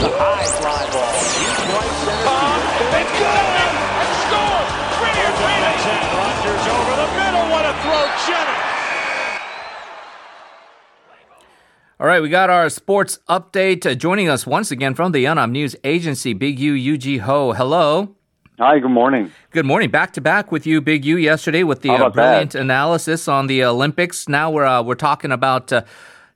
It's a high fly ball. Deep right center. It's good! And score! Brilliant reading! Rogers over the middle. What a throw, Jennings! All right, we got our sports update. Uh, joining us once again from the Yonhap News Agency, Big U Yoo Jee-ho. Hello. Hi, good morning. Good morning. Back to back with you, Big U, yesterday with the uh, brilliant that? analysis on the Olympics. Now we're uh, we're talking about uh,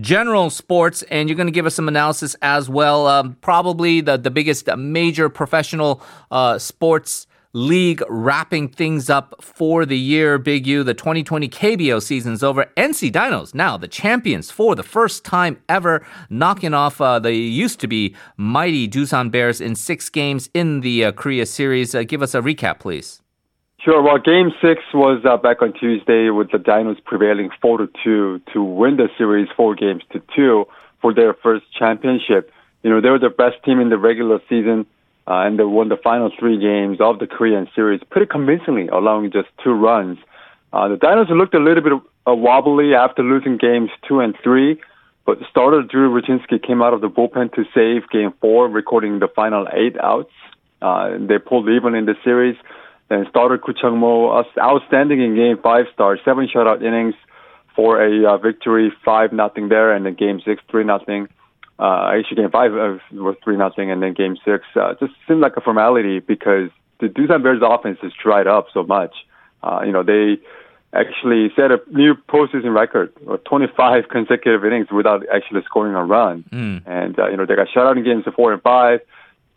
general sports, and you're going to give us some analysis as well. Um, probably the the biggest uh, major professional uh, sports league wrapping things up for the year. Big U, the 2020 KBO season's over. NC Dinos now the champions for the first time ever, knocking off uh, the used to be mighty Doosan Bears in six games in the uh, Korea series. Uh, give us a recap, please. Sure. Well, Game Six was uh, back on Tuesday with the Dinos prevailing four to two to win the series four games to two for their first championship. You know, they were the best team in the regular season, uh, and they won the final three games of the Korean series pretty convincingly, allowing just two runs. Uh, the Dinos looked a little bit uh, wobbly after losing games two and three, but starter Drew Rucinski came out of the bullpen to save Game Four, recording the final eight outs. Uh, they pulled even in the series. Then starter Koo Chang Mo, uh, outstanding in Game Five, start seven shutout innings for a uh, victory, five nothing there, and then Game Six, three nothing. Uh, actually, Game Five uh, was three nothing, and then Game Six uh, just seemed like a formality because the Doosan Bears offense has dried up so much. Uh, you know, they actually set a new postseason record, uh, 25 consecutive innings without actually scoring a run. Mm. And, uh, you know, they got shut out in games four and five,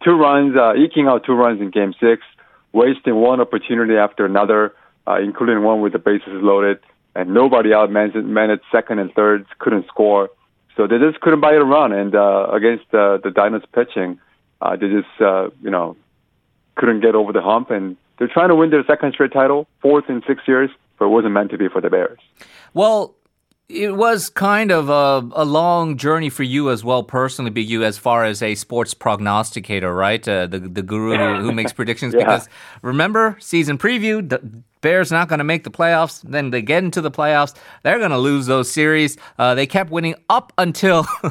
two runs, uh, eking out two runs in game six, wasting one opportunity after another, uh, including one with the bases loaded, and nobody out managed, second and third, couldn't score. So they just couldn't buy a run. And, uh, against, uh, the Dinos pitching, uh, they just, uh, you know, couldn't get over the hump and they're trying to win their second straight title, fourth in six years, but it wasn't meant to be for the Bears. Well, it was kind of a, a long journey for you as well, personally, Big you as far as a sports prognosticator, right? Uh, the the guru who, who makes predictions. Yeah. Because remember, season preview, the Bears not going to make the playoffs. Then they get into the playoffs, they're going to lose those series. Uh, they kept winning up until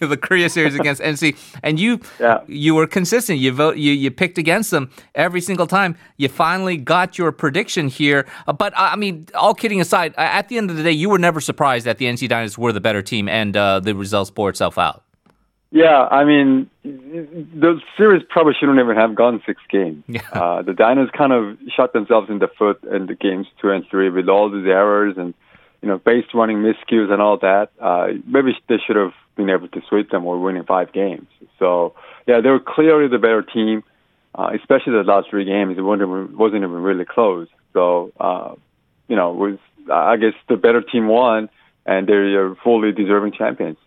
the Korea series against NC, and you Yeah. you were consistent. You vote you you picked against them every single time. You finally got your prediction here. Uh, but I mean, all kidding aside, at the end of the day, you were never surprised that the NC Dinos were the better team, and uh, the results bore itself out. Yeah, I mean, the series probably shouldn't even have gone six games. Yeah. Uh, the Dinos kind of shot themselves in the foot in the games two and three with all these errors and, you know, base running miscues and all that. Uh, maybe they should have been able to sweep them or win in five games. So, yeah, they were clearly the better team, uh, especially the last three games. It wasn't even, wasn't even really close. So, uh, you know, was, I guess the better team won and they're fully deserving champions.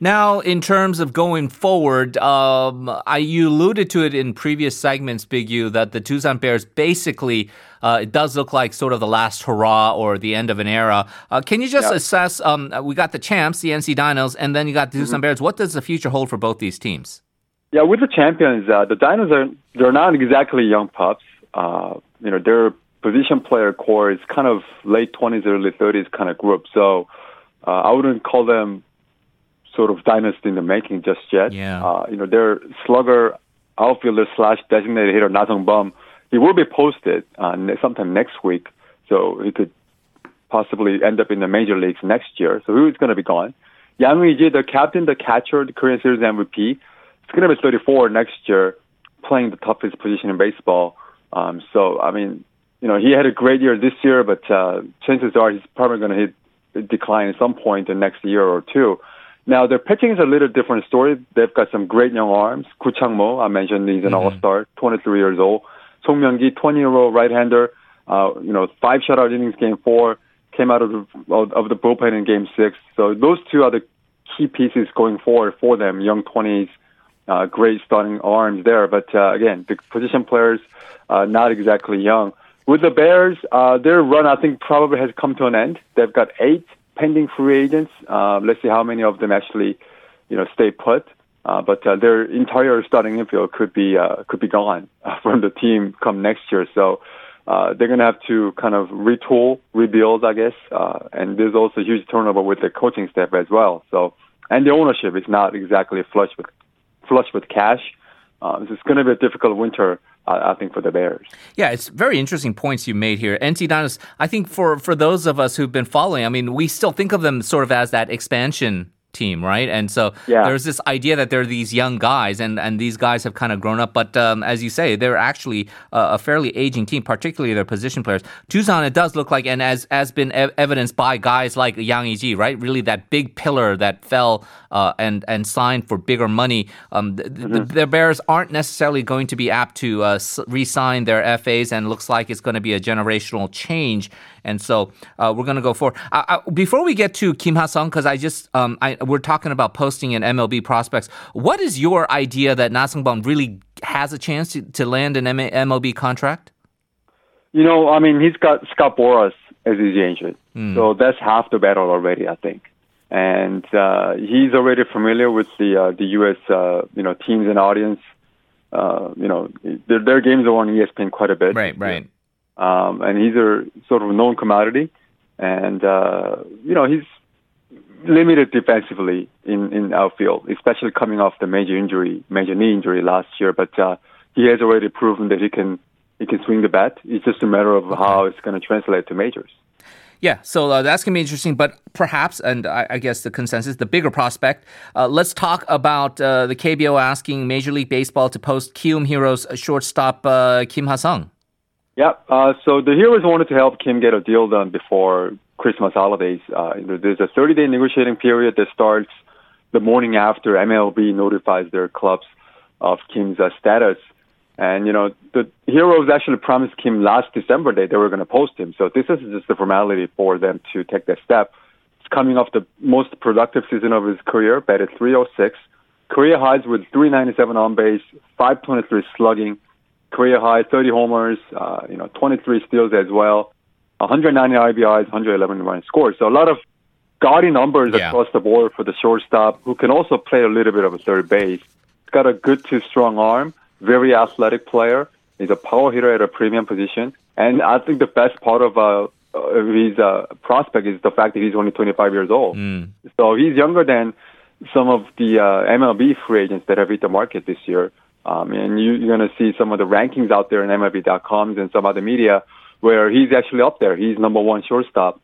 Now, in terms of going forward, um, I, you alluded to it in previous segments, Big U, that the Doosan Bears basically uh, it does look like sort of the last hurrah or the end of an era. Uh, can you just Yeah. assess? Um, we got the champs, the NC Dinos, and then you got the Doosan Bears. What does the future hold for both these teams? Yeah, with the champions, uh, the Dinos are they're not exactly young pups. Uh, you know, their position player core is kind of late twenties, early thirties kind of group. So uh, I wouldn't call them sort of dynasty in the making just yet. Yeah. Uh, you know, their slugger outfielder slash designated hitter Na Sung-bum, he will be posted uh, sometime next week, so he could possibly end up in the major leagues next year. So he's going to be gone. Yang Eui-ji, the captain, the catcher, the Korean Series MVP, is going to be 34 next year, playing the toughest position in baseball. Um, so I mean, you know, he had a great year this year, but uh, chances are he's probably going to hit decline at some point in the next year or two. Now their pitching is a little different story. They've got some great young arms. Koo Chang Mo, I mentioned he's an all-star, 23 years old. Song Myung-gi, 20-year-old right-hander. Uh, you know, five shutout innings, game four. Came out of the of of the bullpen in game six. So those two are the key pieces going forward for them. Young 20s, uh, great starting arms there. But uh, again, the position players uh, not exactly young. With the Bears, uh, their run I think probably has come to an end. They've got eight pending free agents. Uh, let's see how many of them actually, you know, stay put. Uh, but uh, their entire starting infield could be uh, could be gone from the team come next year. So uh, they're going to have to kind of retool, rebuild, I guess. Uh, and there's also huge turnover with the coaching staff as well. So and the ownership is not exactly flush with flush with cash. Uh, it's going to be a difficult winter. I, think for the Bears. Yeah, it's very interesting points you made here. NC Dinos, I think for, for those of us who've been following, I mean, we still think of them sort of as that expansion team, right? And so yeah. there's this idea that they're these young guys, and, and these guys have kind of grown up. But um, as you say, they're actually a fairly aging team, particularly their position players. Doosan, it does look like, and as has been ev- evidenced by guys like Yang Eui-ji, right? Really, that big pillar that fell uh, and and signed for bigger money. Um, the, mm-hmm. the, the, Bears aren't necessarily going to be apt to uh, re-sign their FAs, and looks like it's going to be a generational change. And so uh, we're going to go for. before we get to Kim Ha-seong, because I just um, I, we're talking about posting in MLB prospects. What is your idea that Na Sung-bum really has a chance to, to land an MLB contract? You know, I mean, he's got Scott Boras as his agent, mm. so that's half the battle already, I think. And uh, he's already familiar with the uh, the U.S. Uh, you know teams and audience. Uh, you know, their, their games are on ESPN quite a bit. Right, right. Um, and he's a sort of known commodity, and uh, you know he's limited defensively in in outfield, especially coming off the major injury, major knee injury last year. But uh, he has already proven that he can he can swing the bat. It's just a matter of how it's going to translate to majors. Yeah, so uh, that's going to be interesting. But perhaps, and I, I, guess the consensus, the bigger prospect, uh, let's talk about uh, the KBO asking Major League Baseball to post Kiwoom Heroes shortstop uh, Kim Ha-seong. Yeah, uh, so the Heroes wanted to help Kim get a deal done before Christmas holidays. Uh, there's a 30 day negotiating period that starts the morning after MLB notifies their clubs of Kim's uh, status. And, you know, the Heroes actually promised Kim last December that they were going to post him. So this is just a formality for them to take that step. It's coming off the most productive season of his career, batted 306, career highs with 397 on base, 523 slugging, career high 30 homers, uh, you know, 23 steals as well. 190 RBIs, 111 run scores. So a lot of gaudy numbers yeah. across the board for the shortstop, who can also play a little bit of a third base. He's got a good to strong arm, very athletic player. He's a power hitter at a premium position, and I think the best part of uh, his uh, prospect is the fact that he's only 25 years old. Mm. So he's younger than some of the uh, MLB free agents that have hit the market this year. Um, and you, you're going to see some of the rankings out there in MLB.com and some other media where he's actually up there. He's number one shortstop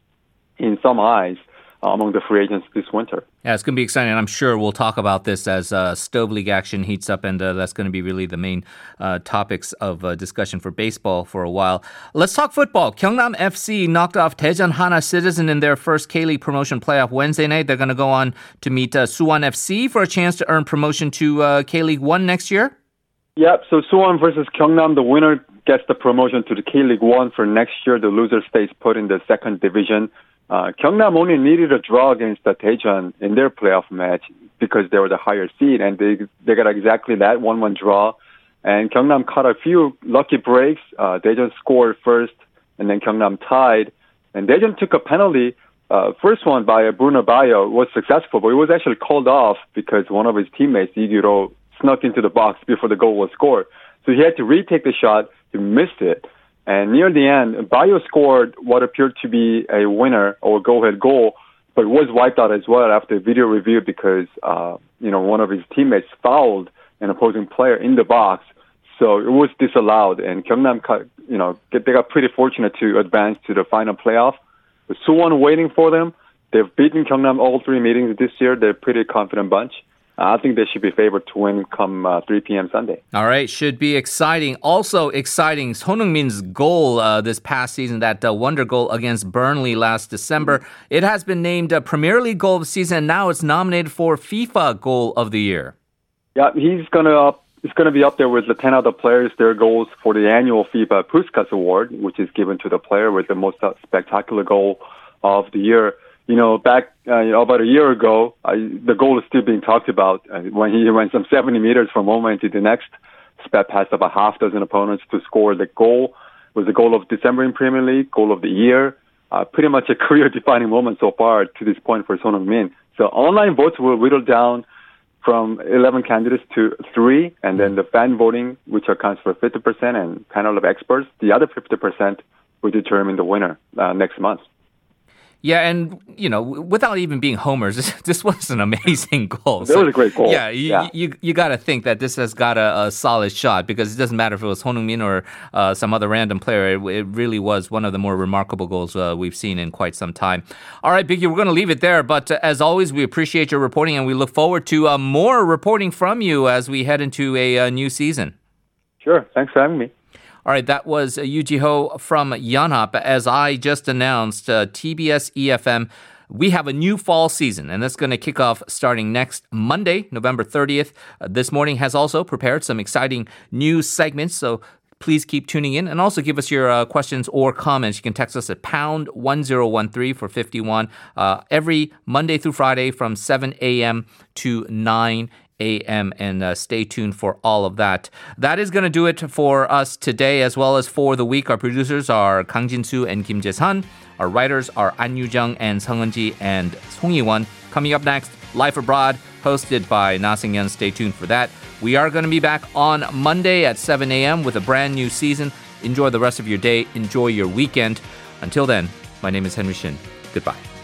in some eyes uh, among the free agents this winter. Yeah, it's going to be exciting. I'm sure we'll talk about this as uh, Stove League action heats up, and uh, that's going to be really the main uh, topics of uh, discussion for baseball for a while. Let's talk football. Gyeongnam FC knocked off Daejeon Hana Citizen in their first K-League promotion playoff Wednesday night. They're going to go on to meet uh, Suwon FC for a chance to earn promotion to uh, K-League 1 next year. Yep. So Suwon versus Gyeongnam, the winner gets the promotion to the K League One for next year. The loser stays put in the second division. Uh, Gyeongnam only needed a draw against the Daejeon in their playoff match because they were the higher seed, and they they got exactly that one-one draw. And Gyeongnam caught a few lucky breaks. Uh, Daejeon scored first, and then Gyeongnam tied. And Daejeon took a penalty. Uh, first one by Bruno Baio was successful, but it was actually called off because one of his teammates, Iguro, snuck into the box before the goal was scored. So he had to retake the shot. He missed it. And near the end, Baio scored what appeared to be a winner or go-ahead goal, but was wiped out as well after video review because, uh, you know, one of his teammates fouled an opposing player in the box. So it was disallowed. And Gyeongnam, you know, they got pretty fortunate to advance to the final playoff. With Suwon waiting for them, they've beaten Gyeongnam all three meetings this year. They're a pretty confident bunch. I think they should be favored to win come uh, 3 p.m. Sunday. All right, should be exciting. Also exciting, Son Heung-min's goal uh, this past season, that uh, wonder goal against Burnley last December. It has been named a Premier League goal of the season, and now it's nominated for FIFA Goal of the Year. Yeah, he's gonna up. He's going to be up there with the 10 other players, their goals for the annual FIFA Puskas Award, which is given to the player with the most spectacular goal of the year you know, back uh, you know, about a year ago, I, the goal is still being talked about. Uh, when he went some 70 meters from one moment to the next, sped past about half dozen opponents to score the goal. It was the goal of December in Premier League, goal of the year. Uh, pretty much a career-defining moment so far to this point for Son Heung-min. So online votes were whittled down from 11 candidates to three, and then the fan voting, which accounts for 50%, and panel of experts, the other 50% will determine the winner uh, next month. Yeah, and you know, without even being homers, this, this was an amazing goal. That was a great goal. Yeah, you Yeah. you, you got to think that this has got a, a solid shot because it doesn't matter if it was Heung-min or uh, some other random player. It, it really was one of the more remarkable goals uh, we've seen in quite some time. All right, Biggie, we're going to leave it there. But uh, as always, we appreciate your reporting and we look forward to uh, more reporting from you as we head into a, uh new season. Sure. Thanks for having me. All right, that was uh, Yoo Jee-ho from Yonhap. As I just announced, uh, TBS eFM, we have a new fall season, and that's going to kick off starting next Monday, November 30th. Uh, this morning has also prepared some exciting new segments, so please keep tuning in and also give us your uh, questions or comments. You can text us at pound 1013 for 51 uh, every Monday through Friday from 7 a.m. to 9 a.m. and uh, stay tuned for all of that. That is going to do it for us today as well as for the week. Our producers are Kang Jin-soo and Kim Jae-sun. Our writers are An Yu-jung and Sung Eun-ji and Song Yi-won. Coming up next, Life Abroad, hosted by Na Sing-yeon. Stay tuned for that. We are going to be back on Monday at 7 a.m. with a brand new season. Enjoy the rest of your day. Enjoy your weekend. Until then, my name is Henry Shin. Goodbye.